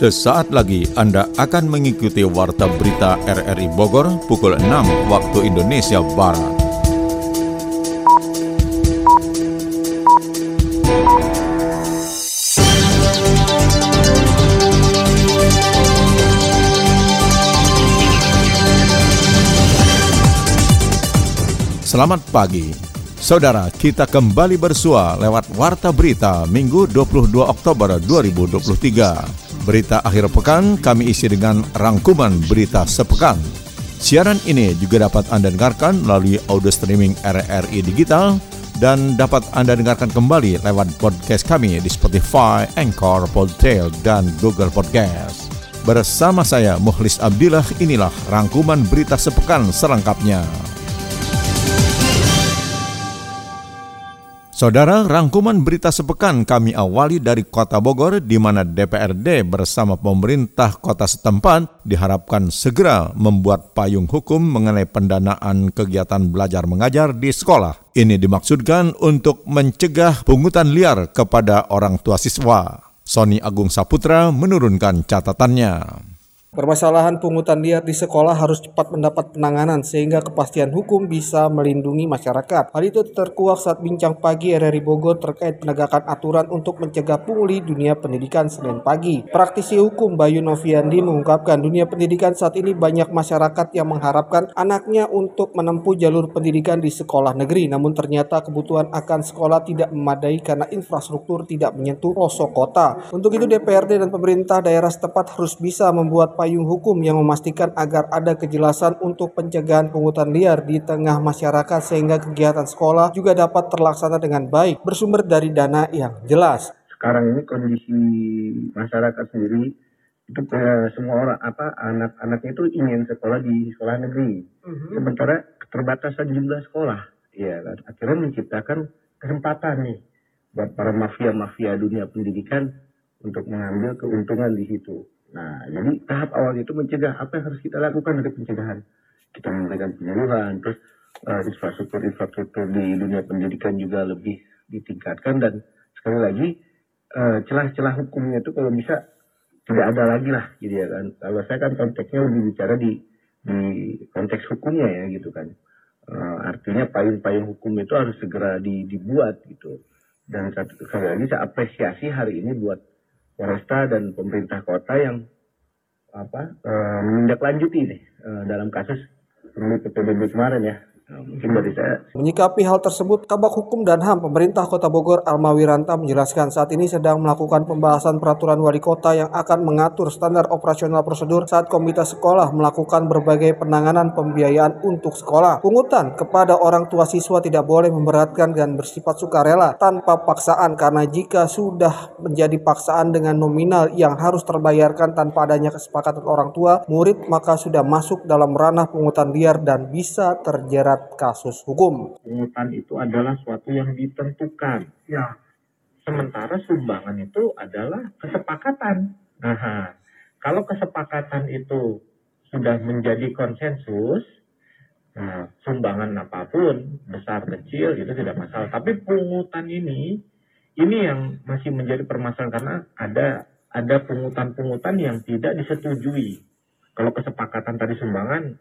Sesaat lagi Anda akan mengikuti Warta Berita RRI Bogor pukul 6 waktu Indonesia Barat. Selamat pagi. Saudara, kita kembali bersua lewat Warta Berita Minggu 22 Oktober 2023. Berita akhir pekan kami isi dengan rangkuman berita sepekan. Siaran ini juga dapat Anda dengarkan melalui audio streaming RRI Digital dan dapat Anda dengarkan kembali lewat podcast kami di Spotify, Anchor, Podtail, dan Google Podcast. Bersama saya Muhlis Abdillah, inilah rangkuman berita sepekan selengkapnya. Saudara, rangkuman berita sepekan kami awali dari Kota Bogor di mana DPRD bersama pemerintah kota setempat diharapkan segera membuat payung hukum mengenai pendanaan kegiatan belajar mengajar di sekolah. Ini dimaksudkan untuk mencegah pungutan liar kepada orang tua siswa. Sony Agung Saputra menurunkan catatannya. Permasalahan pungutan liar di sekolah harus cepat mendapat penanganan sehingga kepastian hukum bisa melindungi masyarakat. Hal itu terkuak saat bincang pagi RRI Bogor terkait penegakan aturan untuk mencegah pungli dunia pendidikan Senin pagi. Praktisi hukum Bayu Noviandi mengungkapkan dunia pendidikan saat ini banyak masyarakat yang mengharapkan anaknya untuk menempuh jalur pendidikan di sekolah negeri. Namun ternyata kebutuhan akan sekolah tidak memadai karena infrastruktur tidak menyentuh pelosok kota. Untuk itu DPRD dan pemerintah daerah setempat harus bisa membuat payung hukum yang memastikan agar ada kejelasan untuk pencegahan pungutan liar di tengah masyarakat sehingga kegiatan sekolah juga dapat terlaksana dengan baik bersumber dari dana yang jelas. Sekarang ini kondisi masyarakat sendiri itu eh, semua orang apa anak-anaknya itu ingin sekolah di sekolah negeri. Uh-huh. Sementara keterbatasan jumlah sekolah, ya akhirnya menciptakan kesempatan nih buat para mafia-mafia dunia pendidikan untuk mengambil keuntungan di situ. Nah, jadi tahap awal itu mencegah apa yang harus kita lakukan dari pencegahan. Kita memberikan penyuluhan, terus uh, infrastruktur-infrastruktur di dunia pendidikan juga lebih ditingkatkan dan sekali lagi uh, celah-celah hukumnya itu kalau bisa tidak ada lagi lah gitu ya kan. Kalau saya kan konteksnya lebih bicara di di konteks hukumnya ya gitu kan. Uh, artinya payung-payung hukum itu harus segera di, dibuat gitu. Dan sekali lagi saya apresiasi hari ini buat Polresta dan pemerintah kota yang apa uh, menindaklanjuti nih uh, dalam kasus pemilu PPBB kemarin ya Menyikapi hal tersebut, Kabak Hukum dan HAM Pemerintah Kota Bogor Alma Wiranta menjelaskan saat ini sedang melakukan pembahasan peraturan wali kota yang akan mengatur standar operasional prosedur saat komite sekolah melakukan berbagai penanganan pembiayaan untuk sekolah. Pungutan kepada orang tua siswa tidak boleh memberatkan dan bersifat sukarela tanpa paksaan karena jika sudah menjadi paksaan dengan nominal yang harus terbayarkan tanpa adanya kesepakatan orang tua, murid maka sudah masuk dalam ranah pungutan liar dan bisa terjerat kasus hukum. Pungutan itu adalah suatu yang ditentukan. Ya. Sementara sumbangan itu adalah kesepakatan. Nah, kalau kesepakatan itu sudah menjadi konsensus, nah, sumbangan apa pun, besar kecil itu tidak masalah. Tapi pungutan ini, ini yang masih menjadi permasalahan karena ada ada pungutan-pungutan yang tidak disetujui. Kalau kesepakatan tadi sumbangan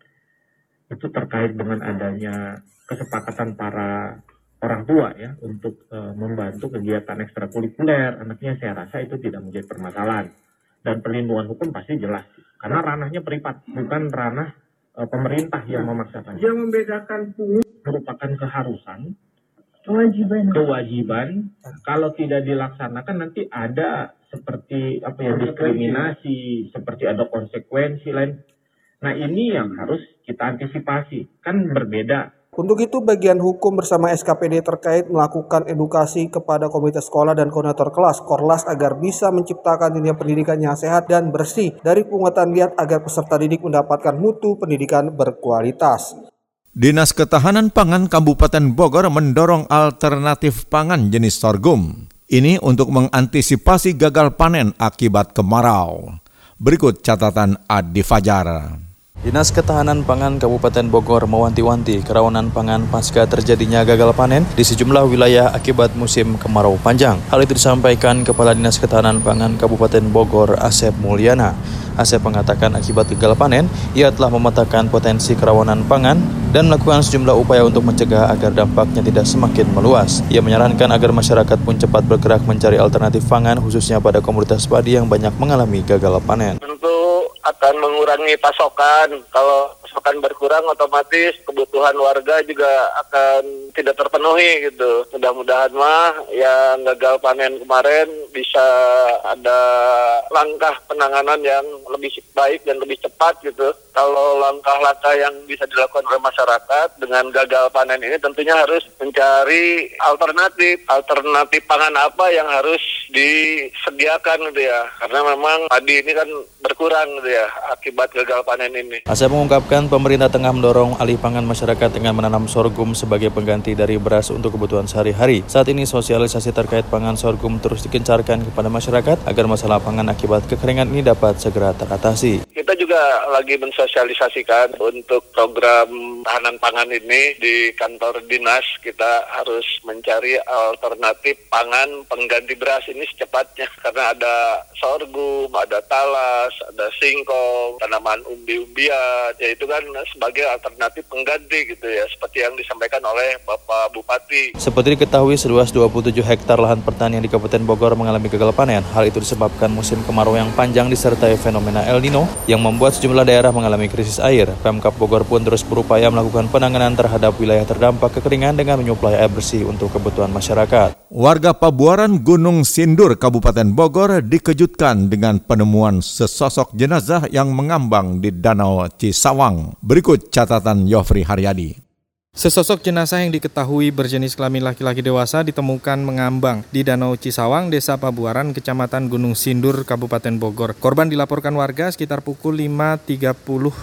itu terkait dengan adanya kesepakatan para orang tua ya untuk e, membantu kegiatan ekstrakurikuler. Anaknya saya rasa itu tidak menjadi permasalahan. Dan perlindungan hukum pasti jelas karena ranahnya privat bukan ranah e, pemerintah yang memaksakan. Yang membedakan merupakan keharusan kewajiban. kewajiban. Kalau tidak dilaksanakan nanti ada seperti apa ya diskriminasi seperti ada konsekuensi lain Nah ini yang harus kita antisipasi, kan berbeda. Untuk itu bagian hukum bersama SKPD terkait melakukan edukasi kepada komite sekolah dan koordinator kelas Korlas agar bisa menciptakan dunia pendidikan yang sehat dan bersih dari pungutan liar agar peserta didik mendapatkan mutu pendidikan berkualitas. Dinas Ketahanan Pangan Kabupaten Bogor mendorong alternatif pangan jenis sorghum. Ini untuk mengantisipasi gagal panen akibat kemarau. Berikut catatan Adi Fajar. Dinas Ketahanan Pangan Kabupaten Bogor mewanti-wanti kerawanan pangan pasca terjadinya gagal panen di sejumlah wilayah akibat musim kemarau panjang. Hal itu disampaikan Kepala Dinas Ketahanan Pangan Kabupaten Bogor Asep Mulyana. Asep mengatakan akibat gagal panen, ia telah memetakan potensi kerawanan pangan dan melakukan sejumlah upaya untuk mencegah agar dampaknya tidak semakin meluas. Ia menyarankan agar masyarakat pun cepat bergerak mencari alternatif pangan khususnya pada komoditas padi yang banyak mengalami gagal panen. Akan mengurangi pasokan. Kalau pasokan berkurang otomatis kebutuhan warga juga akan tidak terpenuhi gitu. Mudah-mudahan mah yang gagal panen kemarin bisa ada langkah penanganan yang lebih baik dan lebih cepat gitu. Kalau langkah-langkah yang bisa dilakukan oleh masyarakat dengan gagal panen ini tentunya harus mencari alternatif. Alternatif pangan apa yang harus disediakan gitu ya. Karena memang padi ini kan berkurang gitu ya akibat gagal panen ini. Asep mengungkapkan pemerintah tengah mendorong alih pangan masyarakat dengan menanam sorghum sebagai pengganti dari beras untuk kebutuhan sehari-hari. Saat ini sosialisasi terkait pangan sorghum terus dikencarkan kepada masyarakat agar masalah pangan akibat kekeringan ini dapat segera teratasi. Kita juga lagi mensosialisasikan untuk program tahanan pangan ini di kantor dinas kita harus mencari alternatif pangan pengganti beras ini secepatnya karena ada sorghum, ada talas, ada singkong, tanaman umbi-umbian, ya itu kan sebagai alternatif pengganti gitu ya, seperti yang disampaikan oleh Bapak Bupati. Seperti diketahui, seluas 27 hektar lahan pertanian di Kabupaten Bogor mengalami gagal panen. Hal itu disebabkan musim kemarau yang panjang disertai fenomena El Nino yang membuat sejumlah daerah mengalami krisis air. Pemkap Bogor pun terus berupaya melakukan penanganan terhadap wilayah terdampak kekeringan dengan menyuplai air bersih untuk kebutuhan masyarakat. Warga Pabuaran Gunung Sindur, Kabupaten Bogor dikejutkan dengan penemuan sesosok jenazah yang mengambang di Danau Cisawang. Berikut catatan Yofri Haryadi. Sesosok jenazah yang diketahui berjenis kelamin laki-laki dewasa ditemukan mengambang di Danau Cisawang, Desa Pabuaran, Kecamatan Gunung Sindur, Kabupaten Bogor. Korban dilaporkan warga sekitar pukul 5.30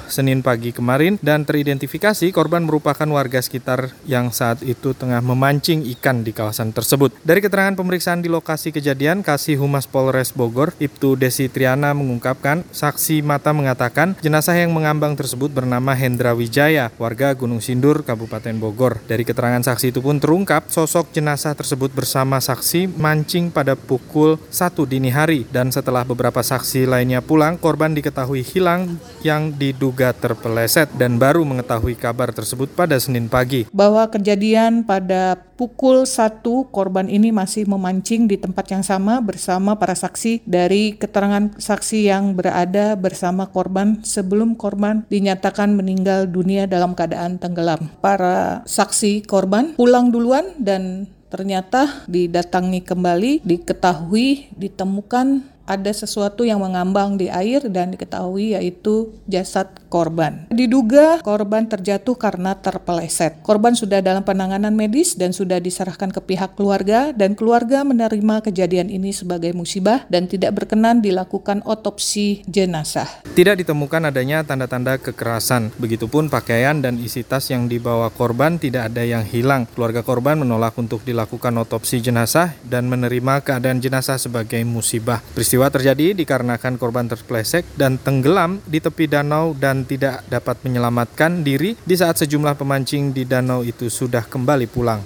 Senin pagi kemarin dan teridentifikasi korban merupakan warga sekitar yang saat itu tengah memancing ikan di kawasan tersebut. Dari keterangan pemeriksaan di lokasi kejadian, Kasih Humas Polres Bogor, Ibtu Desi Triana mengungkapkan, saksi mata mengatakan jenazah yang mengambang tersebut bernama Hendra Wijaya, warga Gunung Sindur, Kabupaten Kabupaten Bogor. Dari keterangan saksi itu pun terungkap sosok jenazah tersebut bersama saksi mancing pada pukul 1 dini hari dan setelah beberapa saksi lainnya pulang, korban diketahui hilang yang diduga terpeleset dan baru mengetahui kabar tersebut pada Senin pagi. Bahwa kejadian pada pukul 1 korban ini masih memancing di tempat yang sama bersama para saksi dari keterangan saksi yang berada bersama korban sebelum korban dinyatakan meninggal dunia dalam keadaan tenggelam. Para saksi korban pulang duluan dan ternyata didatangi kembali diketahui ditemukan ada sesuatu yang mengambang di air dan diketahui yaitu jasad korban. Diduga korban terjatuh karena terpeleset. Korban sudah dalam penanganan medis dan sudah diserahkan ke pihak keluarga dan keluarga menerima kejadian ini sebagai musibah dan tidak berkenan dilakukan otopsi jenazah. Tidak ditemukan adanya tanda-tanda kekerasan. Begitupun pakaian dan isi tas yang dibawa korban tidak ada yang hilang. Keluarga korban menolak untuk dilakukan otopsi jenazah dan menerima keadaan jenazah sebagai musibah. Peristiwa Peristiwa terjadi dikarenakan korban terpleset dan tenggelam di tepi danau dan tidak dapat menyelamatkan diri di saat sejumlah pemancing di danau itu sudah kembali pulang.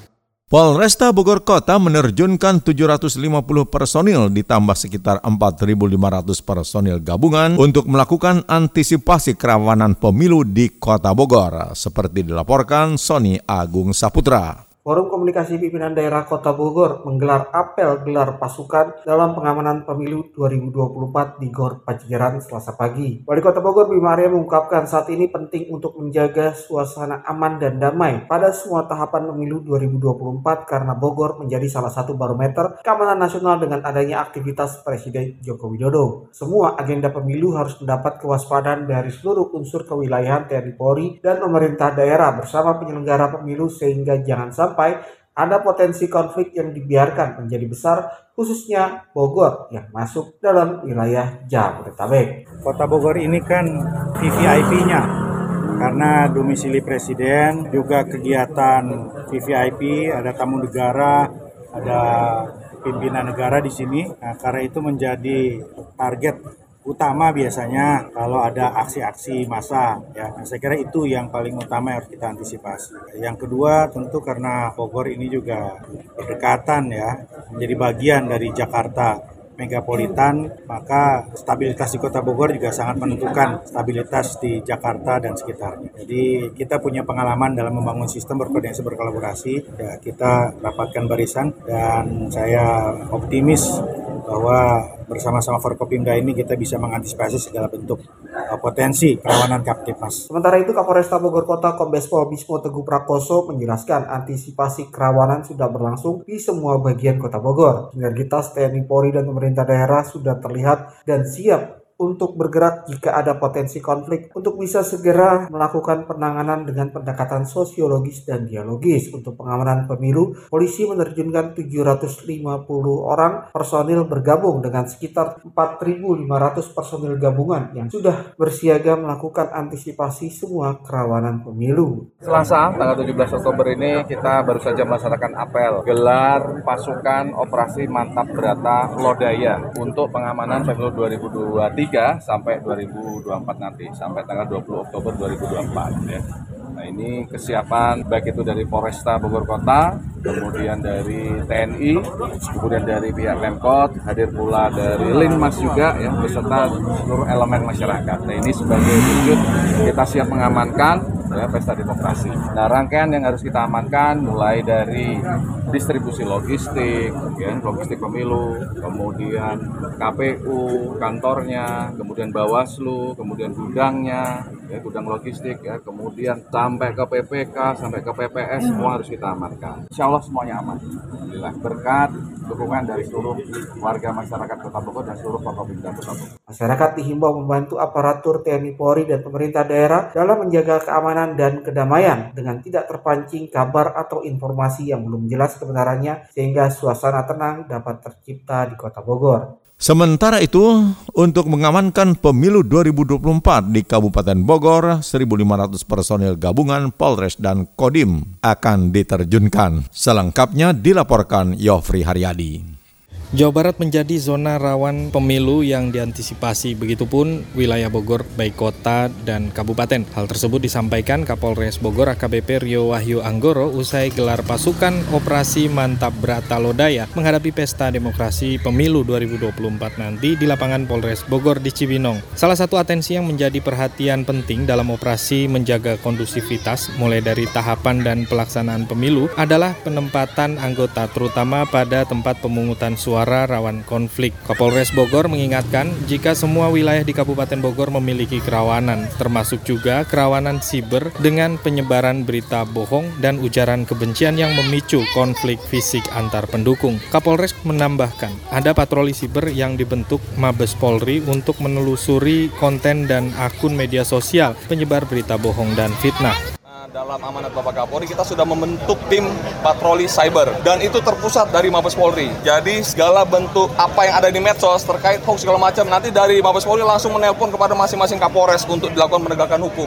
Polresta Bogor Kota menerjunkan 750 personil ditambah sekitar 4.500 personil gabungan untuk melakukan antisipasi kerawanan pemilu di Kota Bogor, seperti dilaporkan Sony Agung Saputra. Forum Komunikasi Pimpinan Daerah Kota Bogor menggelar apel gelar pasukan dalam pengamanan pemilu 2024 di Gor Paciran Selasa pagi. Wali Kota Bogor Bima Arya mengungkapkan saat ini penting untuk menjaga suasana aman dan damai pada semua tahapan pemilu 2024 karena Bogor menjadi salah satu barometer keamanan nasional dengan adanya aktivitas Presiden Joko Widodo. Semua agenda pemilu harus mendapat kewaspadaan dari seluruh unsur kewilayahan TNI Polri dan pemerintah daerah bersama penyelenggara pemilu sehingga jangan sampai sampai ada potensi konflik yang dibiarkan menjadi besar khususnya Bogor yang masuk dalam wilayah Jabodetabek. Kota Bogor ini kan VVIP-nya karena domisili presiden, juga kegiatan VVIP, ada tamu negara, ada pimpinan negara di sini. Nah, karena itu menjadi target utama biasanya kalau ada aksi-aksi massa ya. Nah, saya kira itu yang paling utama yang harus kita antisipasi. Yang kedua tentu karena Bogor ini juga berdekatan ya menjadi bagian dari Jakarta megapolitan, maka stabilitas di Kota Bogor juga sangat menentukan stabilitas di Jakarta dan sekitarnya. Jadi kita punya pengalaman dalam membangun sistem berkoordinasi berkolaborasi, ya kita rapatkan barisan dan saya optimis bahwa bersama-sama Forkopimda ini kita bisa mengantisipasi segala bentuk uh, potensi kerawanan Kaptipmas. Sementara itu Kapolresta Bogor Kota Kombes Pol Bismo Teguh Prakoso menjelaskan antisipasi kerawanan sudah berlangsung di semua bagian Kota Bogor. Sinergitas TNI Polri dan pemerintah daerah sudah terlihat dan siap untuk bergerak jika ada potensi konflik untuk bisa segera melakukan penanganan dengan pendekatan sosiologis dan dialogis. Untuk pengamanan pemilu polisi menerjunkan 750 orang personil bergabung dengan sekitar 4.500 personil gabungan yang sudah bersiaga melakukan antisipasi semua kerawanan pemilu. Selasa tanggal 17 Oktober ini kita baru saja melaksanakan apel. Gelar pasukan operasi mantap berata Lodaya untuk pengamanan pemilu 2023 sampai 2024 nanti sampai tanggal 20 Oktober 2024 ya. Nah ini kesiapan baik itu dari Polresta Bogor Kota, kemudian dari TNI, kemudian dari pihak Pemkot, hadir pula dari Linmas juga ya beserta seluruh elemen masyarakat. Nah ini sebagai wujud kita siap mengamankan ya, pesta demokrasi. Nah rangkaian yang harus kita amankan mulai dari distribusi logistik, ya, logistik pemilu, kemudian KPU, kantornya, kemudian Bawaslu, kemudian gudangnya, ya, gudang logistik, ya, kemudian sampai ke PPK, sampai ke PPS, semua harus kita amankan. Insya Allah semuanya aman. Alhamdulillah. Berkat dukungan dari seluruh warga masyarakat Kota Bogor dan seluruh Forkopimda Kota Bogor. Masyarakat dihimbau membantu aparatur TNI Polri dan pemerintah daerah dalam menjaga keamanan dan kedamaian dengan tidak terpancing kabar atau informasi yang belum jelas kebenarannya sehingga suasana tenang dapat tercipta di Kota Bogor. Sementara itu, untuk mengamankan pemilu 2024 di Kabupaten Bogor, 1.500 personil gabungan Polres dan Kodim akan diterjunkan. Selengkapnya dilaporkan Yofri Haryadi. Jawa Barat menjadi zona rawan pemilu yang diantisipasi, begitupun wilayah Bogor, baik kota dan kabupaten. Hal tersebut disampaikan Kapolres Bogor AKBP Rio Wahyu Anggoro usai gelar pasukan operasi Mantap Brata Lodaya menghadapi pesta demokrasi pemilu 2024 nanti di lapangan Polres Bogor di Cibinong. Salah satu atensi yang menjadi perhatian penting dalam operasi menjaga kondusivitas mulai dari tahapan dan pelaksanaan pemilu adalah penempatan anggota terutama pada tempat pemungutan suara suara rawan konflik. Kapolres Bogor mengingatkan jika semua wilayah di Kabupaten Bogor memiliki kerawanan, termasuk juga kerawanan siber dengan penyebaran berita bohong dan ujaran kebencian yang memicu konflik fisik antar pendukung. Kapolres menambahkan, ada patroli siber yang dibentuk Mabes Polri untuk menelusuri konten dan akun media sosial penyebar berita bohong dan fitnah dalam amanat Bapak Kapolri kita sudah membentuk tim patroli cyber dan itu terpusat dari Mabes Polri. Jadi segala bentuk apa yang ada di medsos terkait hoax segala macam nanti dari Mabes Polri langsung menelpon kepada masing-masing Kapolres untuk dilakukan penegakan hukum.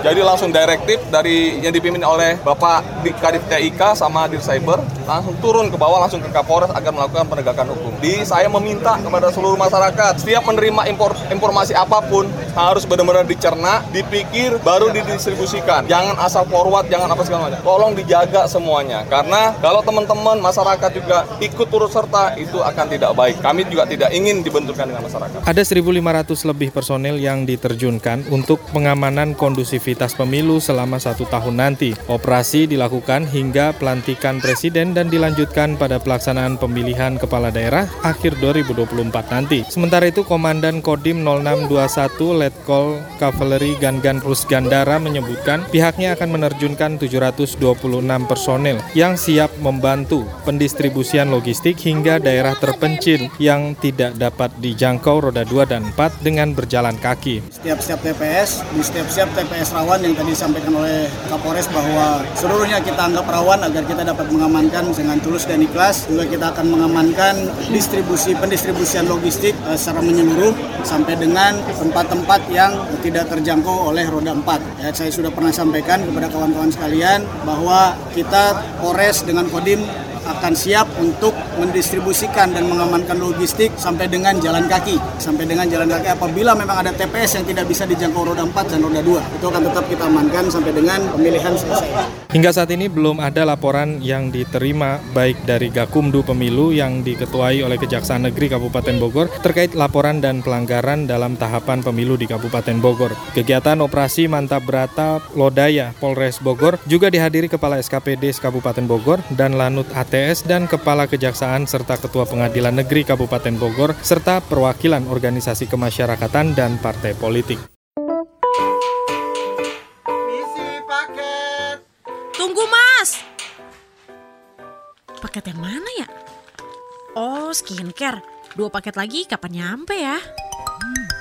Jadi langsung direktif dari yang dipimpin oleh Bapak di Kadif TIK sama di Cyber langsung turun ke bawah langsung ke Kapolres agar melakukan penegakan hukum. Di saya meminta kepada seluruh masyarakat setiap menerima impor, informasi apa pun harus benar-benar dicerna, dipikir baru didistribusikan. Jangan asal forward, jangan apa segala macam. Tolong dijaga semuanya karena kalau teman-teman masyarakat juga ikut turut serta itu akan tidak baik. Kami juga tidak ingin dibenturkan dengan masyarakat. Ada 1.500 lebih personel yang diterjunkan untuk pengamanan kondusivitas pemilu selama satu tahun nanti. Operasi dilakukan hingga pelantikan presiden dan dilanjutkan pada pelaksanaan pemilihan kepala daerah akhir 2024 nanti. Sementara itu Komandan Kodim 0621 Letkol Cavalry Gangan Rus Gandara menyebutkan pihaknya akan menerjunkan 726 personel yang siap membantu pendistribusian logistik hingga daerah terpencil yang tidak dapat dijangkau roda 2 dan 4 dengan berjalan kaki. Setiap-setiap TPS, di setiap-setiap TPS rawan yang tadi disampaikan oleh Kapolres bahwa seluruhnya kita anggap rawan agar kita dapat mengamankan dengan tulus dan ikhlas. Juga kita akan mengamankan distribusi pendistribusian logistik uh, secara menyeluruh sampai dengan tempat-tempat yang tidak terjangkau oleh roda 4. Ya, saya sudah pernah sampaikan kepada kawan-kawan sekalian bahwa kita Polres dengan Kodim akan siap untuk mendistribusikan dan mengamankan logistik sampai dengan jalan kaki. Sampai dengan jalan kaki apabila memang ada TPS yang tidak bisa dijangkau roda 4 dan roda 2. Itu akan tetap kita amankan sampai dengan pemilihan selesai. Hingga saat ini belum ada laporan yang diterima baik dari Gakumdu Pemilu yang diketuai oleh Kejaksaan Negeri Kabupaten Bogor terkait laporan dan pelanggaran dalam tahapan pemilu di Kabupaten Bogor. Kegiatan operasi Mantap Brata Lodaya Polres Bogor juga dihadiri Kepala SKPD Kabupaten Bogor dan Lanut ATS dan Kepala Kejaksaan serta Ketua Pengadilan Negeri Kabupaten Bogor serta perwakilan organisasi kemasyarakatan dan partai politik. Tunggu mas Paket yang mana ya? Oh skincare Dua paket lagi kapan nyampe ya? Halo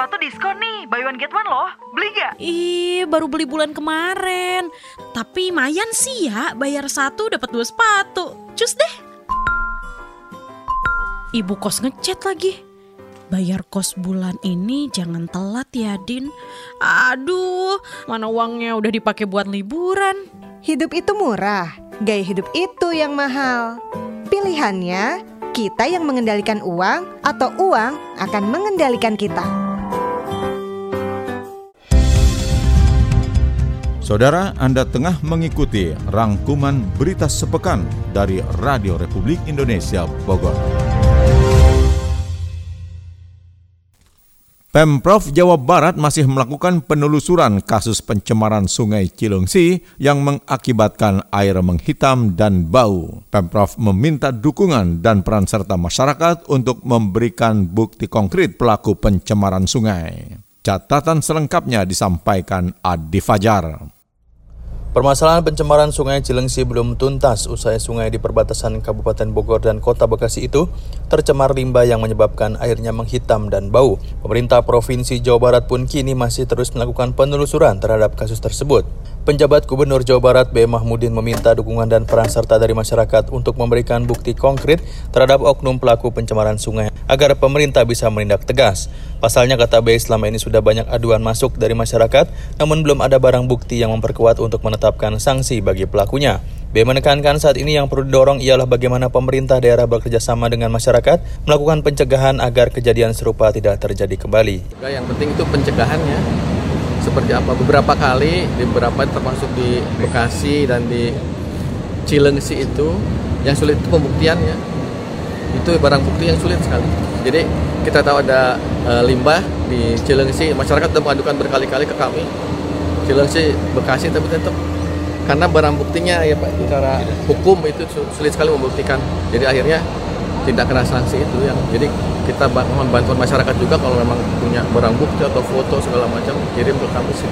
sepatu diskon nih, buy one get one loh. Beli gak? Ih, baru beli bulan kemarin. Tapi mayan sih ya, bayar satu dapat dua sepatu. Cus deh. Ibu kos ngechat lagi. Bayar kos bulan ini jangan telat ya, Din. Aduh, mana uangnya udah dipakai buat liburan. Hidup itu murah, gaya hidup itu yang mahal. Pilihannya, kita yang mengendalikan uang atau uang akan mengendalikan kita. Saudara, Anda tengah mengikuti rangkuman berita sepekan dari Radio Republik Indonesia Bogor. Pemprov Jawa Barat masih melakukan penelusuran kasus pencemaran Sungai Cilengsi yang mengakibatkan air menghitam dan bau. Pemprov meminta dukungan dan peran serta masyarakat untuk memberikan bukti konkret pelaku pencemaran sungai. Catatan selengkapnya disampaikan Adi Fajar. Permasalahan pencemaran Sungai Cilengsi belum tuntas usai sungai di perbatasan Kabupaten Bogor dan Kota Bekasi itu tercemar limbah yang menyebabkan airnya menghitam dan bau. Pemerintah Provinsi Jawa Barat pun kini masih terus melakukan penelusuran terhadap kasus tersebut. Penjabat Gubernur Jawa Barat B. Mahmudin meminta dukungan dan peran serta dari masyarakat untuk memberikan bukti konkret terhadap oknum pelaku pencemaran sungai agar pemerintah bisa menindak tegas. Pasalnya kata B selama ini sudah banyak aduan masuk dari masyarakat namun belum ada barang bukti yang memperkuat untuk menetapkan sanksi bagi pelakunya. B menekankan saat ini yang perlu didorong ialah bagaimana pemerintah daerah bekerja sama dengan masyarakat melakukan pencegahan agar kejadian serupa tidak terjadi kembali. Yang penting itu pencegahannya seperti apa? Beberapa kali di beberapa termasuk di Bekasi dan di Cilengsi itu yang sulit itu pembuktiannya itu barang bukti yang sulit sekali. Jadi kita tahu ada e, limbah di Cilengsi masyarakat sudah mengadukan berkali-kali ke kami. Cilengsi Bekasi tapi tetap. Karena barang buktinya ya Pak secara hukum itu sulit sekali membuktikan. Jadi akhirnya tidak kena sanksi itu yang jadi kita mohon bantuan masyarakat juga kalau memang punya barang bukti atau foto segala macam kirim ke kami sih.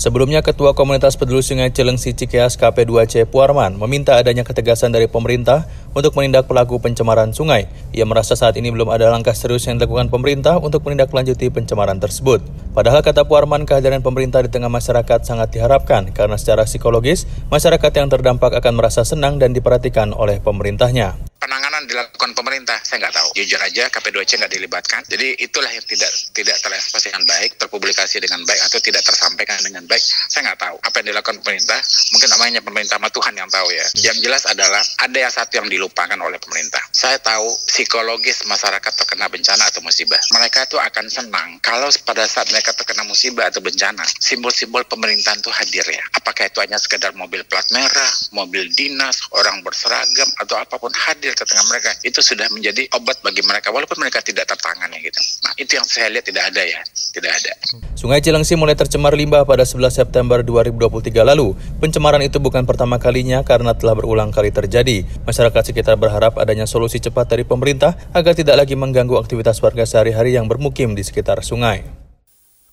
Sebelumnya, Ketua Komunitas Peduli Sungai Cilengsi Cikeas KP2C Puarman meminta adanya ketegasan dari pemerintah untuk menindak pelaku pencemaran sungai. Ia merasa saat ini belum ada langkah serius yang dilakukan pemerintah untuk menindaklanjuti pencemaran tersebut. Padahal kata Puarman, kehadiran pemerintah di tengah masyarakat sangat diharapkan karena secara psikologis, masyarakat yang terdampak akan merasa senang dan diperhatikan oleh pemerintahnya penanganan dilakukan pemerintah saya nggak tahu. Jujur aja KP2C nggak dilibatkan. Jadi itulah yang tidak tidak terekspresi dengan baik terpublikasi dengan baik atau tidak tersampaikan dengan baik saya nggak tahu. Apa yang dilakukan pemerintah mungkin namanya pemerintah sama Tuhan yang tahu ya. Yang jelas adalah ada yang satu yang dilupakan oleh pemerintah. Saya tahu psikologis masyarakat terkena bencana atau musibah. Mereka itu akan senang kalau pada saat mereka terkena musibah atau bencana simbol-simbol pemerintahan itu hadir ya. Apakah itu hanya sekedar mobil plat merah mobil dinas orang berseragam atau apa pun hadir hadir ke tengah mereka itu sudah menjadi obat bagi mereka walaupun mereka tidak tertangani gitu. Nah itu yang saya lihat tidak ada ya, tidak ada. Sungai Cilengsi mulai tercemar limbah pada 11 September 2023 lalu. Pencemaran itu bukan pertama kalinya karena telah berulang kali terjadi. Masyarakat sekitar berharap adanya solusi cepat dari pemerintah agar tidak lagi mengganggu aktivitas warga sehari-hari yang bermukim di sekitar sungai.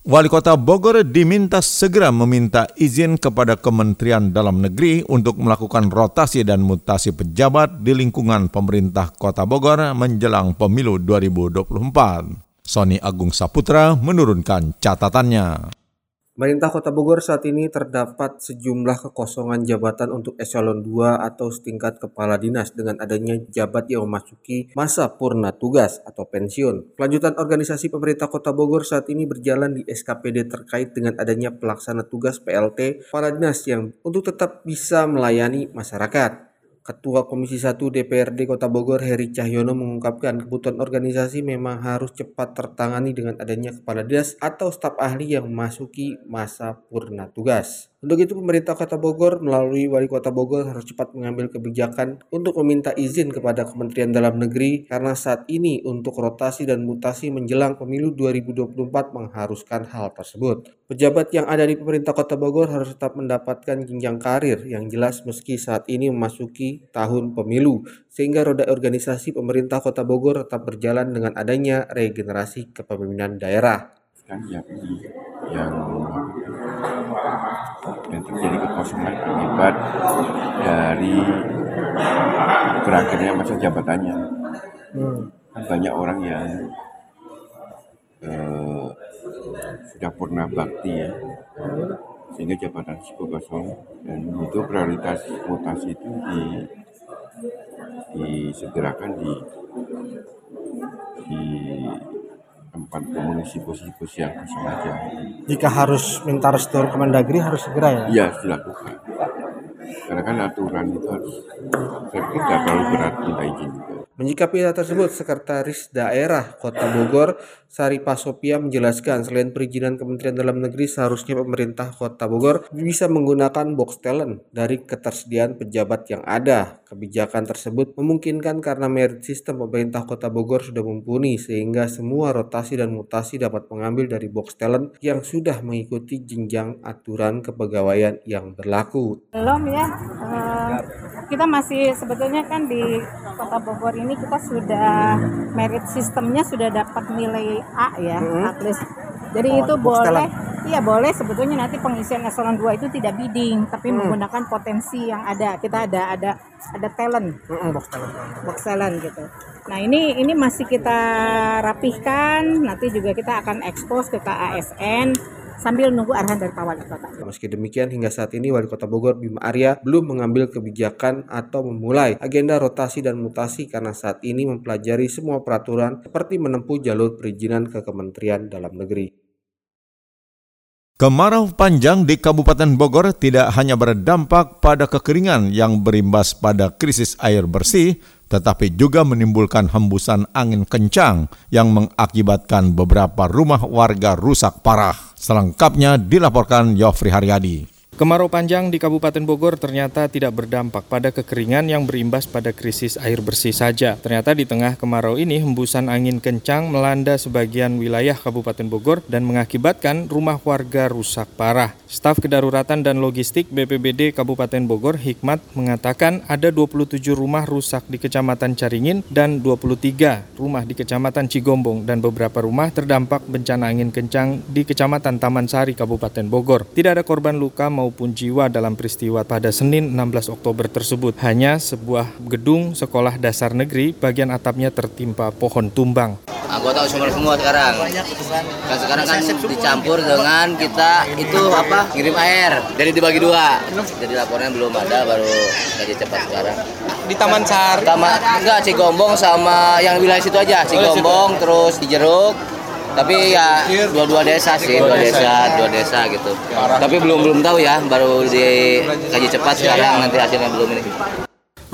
Wali Kota Bogor diminta segera meminta izin kepada Kementerian Dalam Negeri untuk melakukan rotasi dan mutasi pejabat di lingkungan pemerintah Kota Bogor menjelang pemilu 2024. Sony Agung Saputra menurunkan catatannya. Pemerintah Kota Bogor saat ini terdapat sejumlah kekosongan jabatan untuk eselon 2 atau setingkat kepala dinas dengan adanya jabat yang memasuki masa purna tugas atau pensiun. Kelanjutan organisasi pemerintah Kota Bogor saat ini berjalan di SKPD terkait dengan adanya pelaksana tugas PLT kepala dinas yang untuk tetap bisa melayani masyarakat. Ketua Komisi 1 DPRD Kota Bogor Heri Cahyono mengungkapkan kebutuhan organisasi memang harus cepat tertangani dengan adanya kepala dinas atau staf ahli yang memasuki masa purna tugas. Untuk itu pemerintah Kota Bogor melalui Wali Kota Bogor harus cepat mengambil kebijakan untuk meminta izin kepada Kementerian Dalam Negeri karena saat ini untuk rotasi dan mutasi menjelang pemilu 2024 mengharuskan hal tersebut. Pejabat yang ada di pemerintah Kota Bogor harus tetap mendapatkan jenjang karir yang jelas meski saat ini memasuki tahun pemilu sehingga roda organisasi pemerintah Kota Bogor tetap berjalan dengan adanya regenerasi kepemimpinan daerah. Kan yang, yang yang terjadi kekosongan akibat dari berakhirnya masa jabatannya. Hmm. Banyak orang yang eh, sudah purna bakti ya, sehingga jabatan tersebut kosong dan itu prioritas mutasi itu di disegerakan di di tempat mengisi posisi-posisi yang kosong aja. Jika harus minta restu Kemendagri harus segera ya? Iya, dilakukan. Karena kan aturan itu harus tidak terlalu berat minta izin juga. Menyikapi hal tersebut, Sekretaris Daerah Kota Bogor, Sari Pasopia menjelaskan selain perizinan Kementerian Dalam Negeri seharusnya pemerintah Kota Bogor bisa menggunakan box talent dari ketersediaan pejabat yang ada. Kebijakan tersebut memungkinkan karena merit sistem pemerintah Kota Bogor sudah mumpuni sehingga semua rotasi dan mutasi dapat mengambil dari box talent yang sudah mengikuti jenjang aturan kepegawaian yang berlaku. Belum ya, uh, kita masih sebetulnya kan di Kota Bogor ini ini kita sudah merit sistemnya sudah dapat nilai A ya hmm. at least. Jadi oh, itu boleh iya boleh sebetulnya nanti pengisian eselon 2 itu tidak bidding tapi hmm. menggunakan potensi yang ada. Kita ada ada ada talent. Hmm, box talent. Box talent gitu. Nah ini ini masih kita rapihkan. Nanti juga kita akan ekspos ke KASN sambil nunggu arahan dari Pak Wali Kota. Meski demikian, hingga saat ini Wali Kota Bogor Bima Arya belum mengambil kebijakan atau memulai agenda rotasi dan mutasi karena saat ini mempelajari semua peraturan seperti menempuh jalur perizinan ke Kementerian Dalam Negeri. Kemarau panjang di Kabupaten Bogor tidak hanya berdampak pada kekeringan yang berimbas pada krisis air bersih, tetapi juga menimbulkan hembusan angin kencang yang mengakibatkan beberapa rumah warga rusak parah. Selengkapnya dilaporkan Yofri Haryadi. Kemarau panjang di Kabupaten Bogor ternyata tidak berdampak pada kekeringan yang berimbas pada krisis air bersih saja. Ternyata di tengah kemarau ini hembusan angin kencang melanda sebagian wilayah Kabupaten Bogor dan mengakibatkan rumah warga rusak parah. Staf Kedaruratan dan Logistik BPBD Kabupaten Bogor Hikmat mengatakan ada 27 rumah rusak di Kecamatan Caringin dan 23 rumah di Kecamatan Cigombong dan beberapa rumah terdampak bencana angin kencang di Kecamatan Taman Sari Kabupaten Bogor. Tidak ada korban luka maupun maupun jiwa dalam peristiwa pada Senin 16 Oktober tersebut. Hanya sebuah gedung sekolah dasar negeri bagian atapnya tertimpa pohon tumbang. Anggota sumber semua sekarang. Dan sekarang kan dicampur dengan kita itu apa? Ngirim air. Jadi dibagi dua. Jadi laporannya belum ada baru gaji cepat sekarang. Di Taman Sari? Taman enggak Cigombong sama yang wilayah situ aja. Cigombong terus di Jeruk tapi ya dua-dua desa sih dua desa. dua desa gitu. Tapi belum belum tahu ya baru dikaji cepat sekarang nanti hasilnya belum ini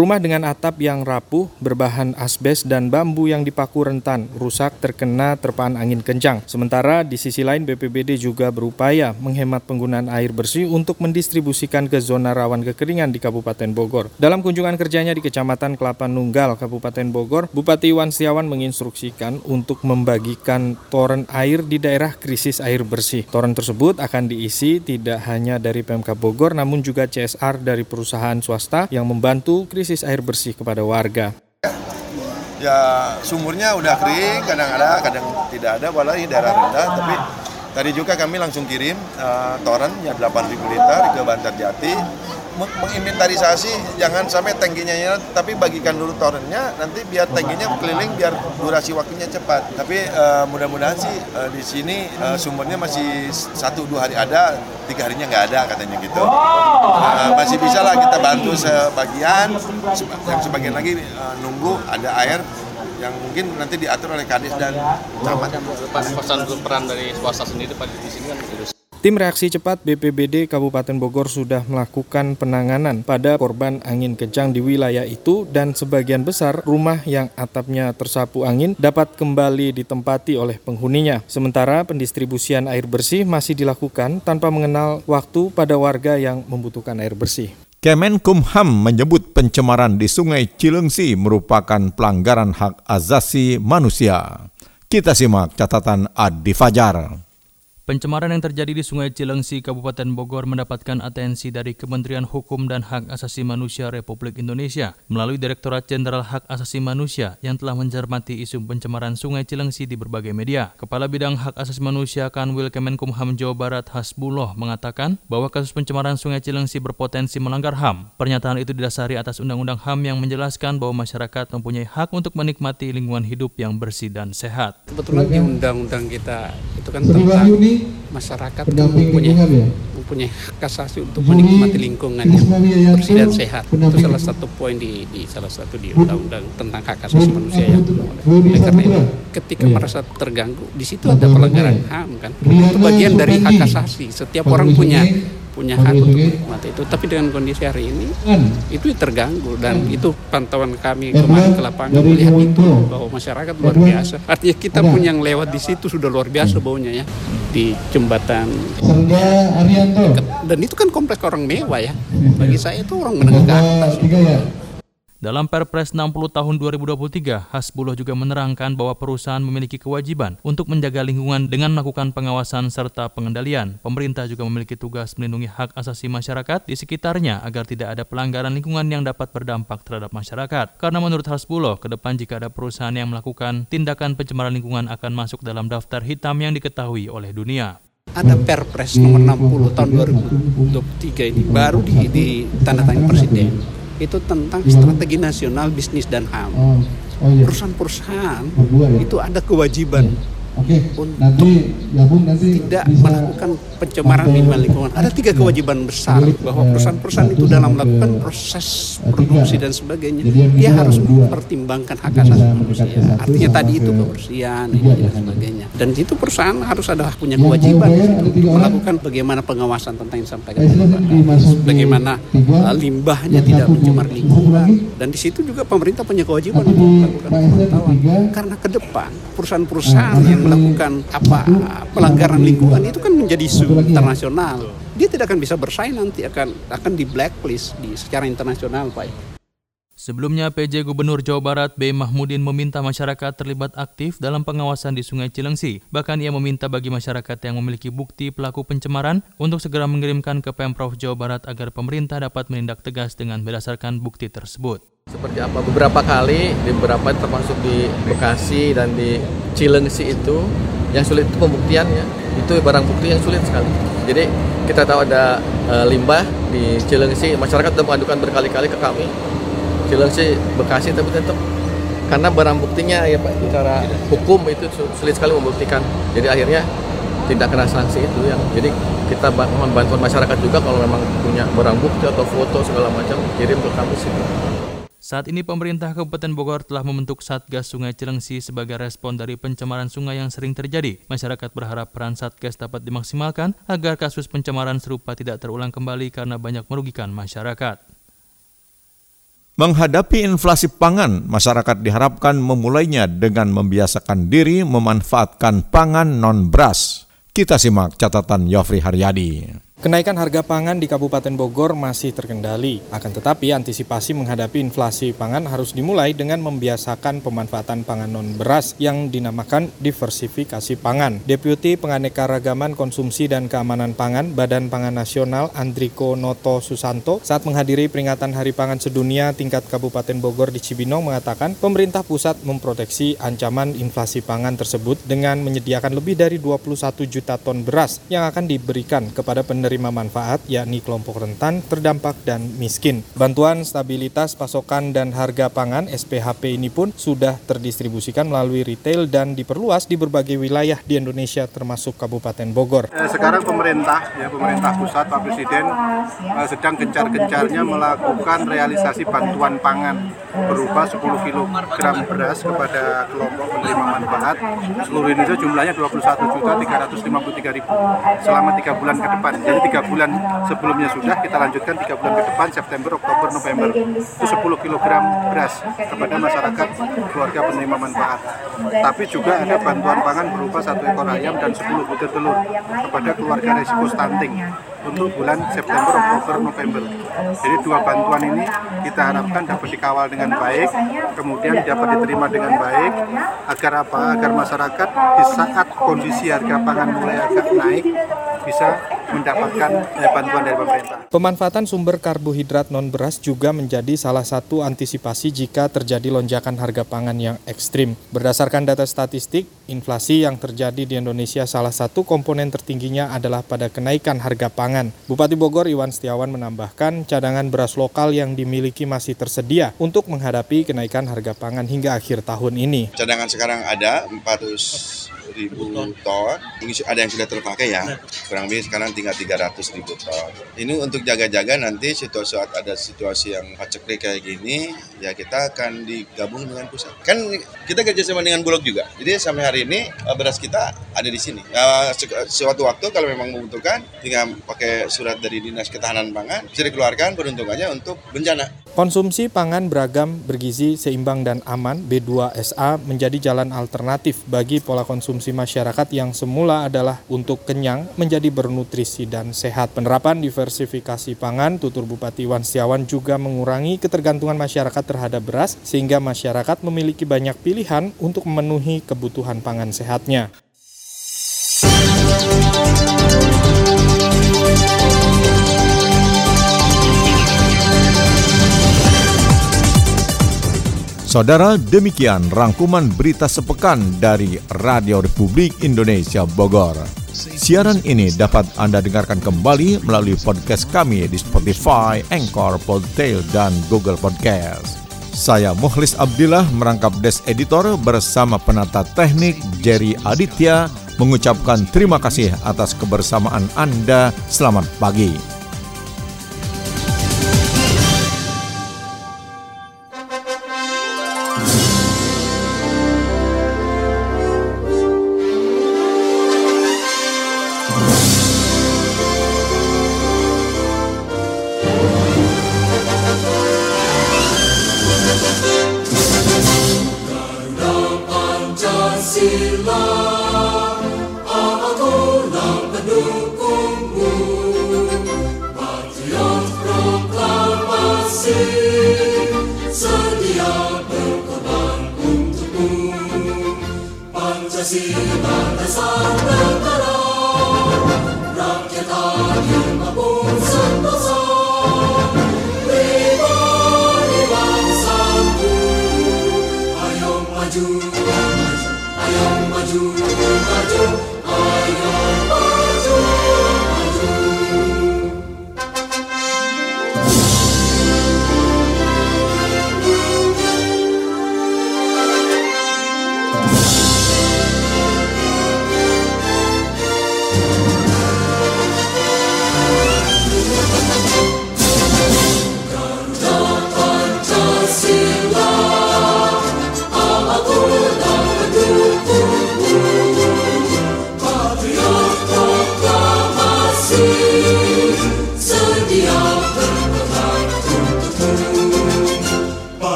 Rumah dengan atap yang rapuh, berbahan asbes dan bambu yang dipaku rentan, rusak terkena terpaan angin kencang. Sementara di sisi lain BPBD juga berupaya menghemat penggunaan air bersih untuk mendistribusikan ke zona rawan kekeringan di Kabupaten Bogor. Dalam kunjungan kerjanya di Kecamatan Kelapa Nunggal, Kabupaten Bogor, Bupati Iwan Setiawan menginstruksikan untuk membagikan toren air di daerah krisis air bersih. Toren tersebut akan diisi tidak hanya dari PMK Bogor namun juga CSR dari perusahaan swasta yang membantu krisis air bersih kepada warga. Ya sumurnya udah kering, kadang ada, kadang tidak ada, ini daerah rendah, tapi tadi juga kami langsung kirim uh, toren ya 8.000 liter ke Bantar Jati menginventarisasi jangan sampai tangkinya nyala, tapi bagikan dulu torrentnya nanti biar tangkinya keliling biar durasi waktunya cepat. Tapi eh, mudah-mudahan sih eh, di sini eh, sumbernya masih satu dua hari ada tiga harinya nggak ada katanya gitu. Eh, masih bisa lah kita bantu sebagian seba- yang sebagian lagi eh, nunggu ada air yang mungkin nanti diatur oleh kadis dan camat. Pesan peran dari swasta sendiri pada di sini kan Tim reaksi cepat BPBD Kabupaten Bogor sudah melakukan penanganan pada korban angin kencang di wilayah itu dan sebagian besar rumah yang atapnya tersapu angin dapat kembali ditempati oleh penghuninya. Sementara pendistribusian air bersih masih dilakukan tanpa mengenal waktu pada warga yang membutuhkan air bersih. Kemenkumham menyebut pencemaran di Sungai Cilengsi merupakan pelanggaran hak asasi manusia. Kita simak catatan Adi Fajar. Pencemaran yang terjadi di Sungai Cilengsi, Kabupaten Bogor mendapatkan atensi dari Kementerian Hukum dan Hak Asasi Manusia Republik Indonesia melalui Direktorat Jenderal Hak Asasi Manusia yang telah mencermati isu pencemaran Sungai Cilengsi di berbagai media. Kepala Bidang Hak Asasi Manusia Kanwil Kemenkumham Jawa Barat Hasbullah mengatakan bahwa kasus pencemaran Sungai Cilengsi berpotensi melanggar HAM. Pernyataan itu didasari atas Undang-Undang HAM yang menjelaskan bahwa masyarakat mempunyai hak untuk menikmati lingkungan hidup yang bersih dan sehat. Kebetulan di undang-undang kita itu kan tentang masyarakat mempunyai, mempunyai hak asasi untuk menikmati lingkungan yang bersih dan sehat. Itu salah satu poin di, di salah satu di undang-undang tentang hak asasi manusia yang oleh karena itu ketika merasa terganggu di situ ada pelanggaran HAM kan. Itu bagian dari hak asasi. Setiap orang punya punya hak untuk menikmati itu. Tapi dengan kondisi hari ini itu terganggu. Dan itu pantauan kami kemarin ke lapangan melihat itu bahwa masyarakat luar biasa. Artinya kita pun yang lewat di situ sudah luar biasa baunya ya di jembatan. Dan itu kan kompleks orang mewah ya. Bagi saya itu orang menengah ke atas Dalam Perpres 60 tahun 2023, Hasbullah juga menerangkan bahwa perusahaan memiliki kewajiban untuk menjaga lingkungan dengan melakukan pengawasan serta pengendalian. Pemerintah juga memiliki tugas melindungi hak asasi masyarakat di sekitarnya agar tidak ada pelanggaran lingkungan yang dapat berdampak terhadap masyarakat. Karena menurut Hasbullah, ke depan jika ada perusahaan yang melakukan tindakan pencemaran lingkungan akan masuk dalam daftar hitam yang diketahui oleh dunia. ada Perpres nomor 60 tahun 2023 ini baru di, ditandatangani Presiden itu tentang strategi nasional bisnis dan HAM. Perusahaan-perusahaan itu ada kewajiban untuk tidak melakukan pencemaran lingkungan. Ada tiga kewajiban besar bahwa perusahaan-perusahaan itu dalam melakukan proses produksi dan sebagainya, dia harus mempertimbangkan hak asasi manusia. Artinya tadi itu kebersihan dan sebagainya. Dan itu perusahaan harus ada punya kewajiban untuk melakukan bagaimana pengawasan tentang yang disampaikan. Bagaimana uh, limbahnya tidak mencemar lingkungan. dan di situ juga pemerintah punya kewajiban untuk melakukan pemantauan. karena ke depan perusahaan-perusahaan yang melakukan apa pelanggaran lingkungan itu kan menjadi isu internasional dia tidak akan bisa bersaing nanti akan akan di blacklist di secara internasional pak Sebelumnya, PJ Gubernur Jawa Barat B. Mahmudin meminta masyarakat terlibat aktif dalam pengawasan di Sungai Cilengsi. Bahkan ia meminta bagi masyarakat yang memiliki bukti pelaku pencemaran untuk segera mengirimkan ke Pemprov Jawa Barat agar pemerintah dapat menindak tegas dengan berdasarkan bukti tersebut. Seperti apa? Beberapa kali di beberapa termasuk di Bekasi dan di Cilengsi itu yang sulit itu pembuktiannya itu barang bukti yang sulit sekali. Jadi kita tahu ada eh, limbah di Cilengsi. Masyarakat sudah mengadukan berkali-kali ke kami. Cilengsi Bekasi tapi tetap. Karena barang buktinya ya Pak secara hukum itu su- sulit sekali membuktikan. Jadi akhirnya tidak kena sanksi itu yang jadi kita bantuan masyarakat juga kalau memang punya barang bukti atau foto segala macam kirim ke kami sini. Saat ini pemerintah Kabupaten Bogor telah membentuk Satgas Sungai Cilengsi sebagai respon dari pencemaran sungai yang sering terjadi. Masyarakat berharap peran Satgas dapat dimaksimalkan agar kasus pencemaran serupa tidak terulang kembali karena banyak merugikan masyarakat. Menghadapi inflasi pangan, masyarakat diharapkan memulainya dengan membiasakan diri memanfaatkan pangan non-beras. Kita simak catatan Yofri Haryadi. Kenaikan harga pangan di Kabupaten Bogor masih terkendali. Akan tetapi antisipasi menghadapi inflasi pangan harus dimulai dengan membiasakan pemanfaatan pangan non beras yang dinamakan diversifikasi pangan. Deputi Penganekaragaman Konsumsi dan Keamanan Pangan Badan Pangan Nasional Andriko Noto Susanto saat menghadiri peringatan Hari Pangan Sedunia tingkat Kabupaten Bogor di Cibinong mengatakan pemerintah pusat memproteksi ancaman inflasi pangan tersebut dengan menyediakan lebih dari 21 juta ton beras yang akan diberikan kepada penerima penerima manfaat, yakni kelompok rentan, terdampak, dan miskin. Bantuan stabilitas pasokan dan harga pangan SPHP ini pun sudah terdistribusikan melalui retail dan diperluas di berbagai wilayah di Indonesia termasuk Kabupaten Bogor. Eh, sekarang pemerintah, ya pemerintah pusat, Pak Presiden eh, sedang gencar-gencarnya melakukan realisasi bantuan pangan berupa 10 kg beras kepada kelompok penerima manfaat seluruh Indonesia jumlahnya 21 juta 353 ribu selama tiga bulan ke depan. Jadi tiga bulan sebelumnya sudah kita lanjutkan tiga bulan ke depan September, Oktober, November itu 10 kg beras kepada masyarakat keluarga penerima manfaat. Tapi juga ada bantuan pangan berupa satu ekor ayam dan 10 butir telur kepada keluarga resiko stunting untuk bulan September, Oktober, November. Jadi dua bantuan ini kita harapkan dapat dikawal dengan baik, kemudian dapat diterima dengan baik, agar apa? Agar masyarakat di saat kondisi harga pangan mulai agak naik bisa mendapatkan eh, bantuan dari pemerintah. Pemanfaatan sumber karbohidrat non beras juga menjadi salah satu antisipasi jika terjadi lonjakan harga pangan yang ekstrim. Berdasarkan data statistik, inflasi yang terjadi di Indonesia salah satu komponen tertingginya adalah pada kenaikan harga pangan. Bupati Bogor Iwan Setiawan menambahkan cadangan beras lokal yang dimiliki masih tersedia untuk menghadapi kenaikan harga pangan hingga akhir tahun ini. Cadangan sekarang ada 400 ribu ton. Ini ada yang sudah terpakai ya. Kurang lebih sekarang tinggal 300 ribu ton. Ini untuk jaga-jaga nanti situasi saat ada situasi yang paceklik kayak gini, ya kita akan digabung dengan pusat. Kan kita kerjasama dengan Bulog juga. Jadi sampai hari ini eh, beras kita ada di sini. Uh, suatu waktu kalau memang membutuhkan, tinggal pakai surat dari Dinas Ketahanan Pangan, bisa dikeluarkan peruntukannya untuk bencana. Konsumsi pangan beragam, bergizi, seimbang, dan aman B2SA menjadi jalan alternatif bagi pola konsumsi masyarakat yang semula adalah untuk kenyang menjadi bernutrisi dan sehat. Penerapan diversifikasi pangan, tutur Bupati Wan Setiawan juga mengurangi ketergantungan masyarakat terhadap beras sehingga masyarakat memiliki banyak pilihan untuk memenuhi kebutuhan pangan sehatnya. Saudara, demikian rangkuman berita sepekan dari Radio Republik Indonesia Bogor. Siaran ini dapat Anda dengarkan kembali melalui podcast kami di Spotify, Anchor, Podtail, dan Google Podcast. Saya Muhlis Abdillah merangkap Des Editor bersama penata teknik Jerry Aditya mengucapkan terima kasih atas kebersamaan Anda. Selamat pagi.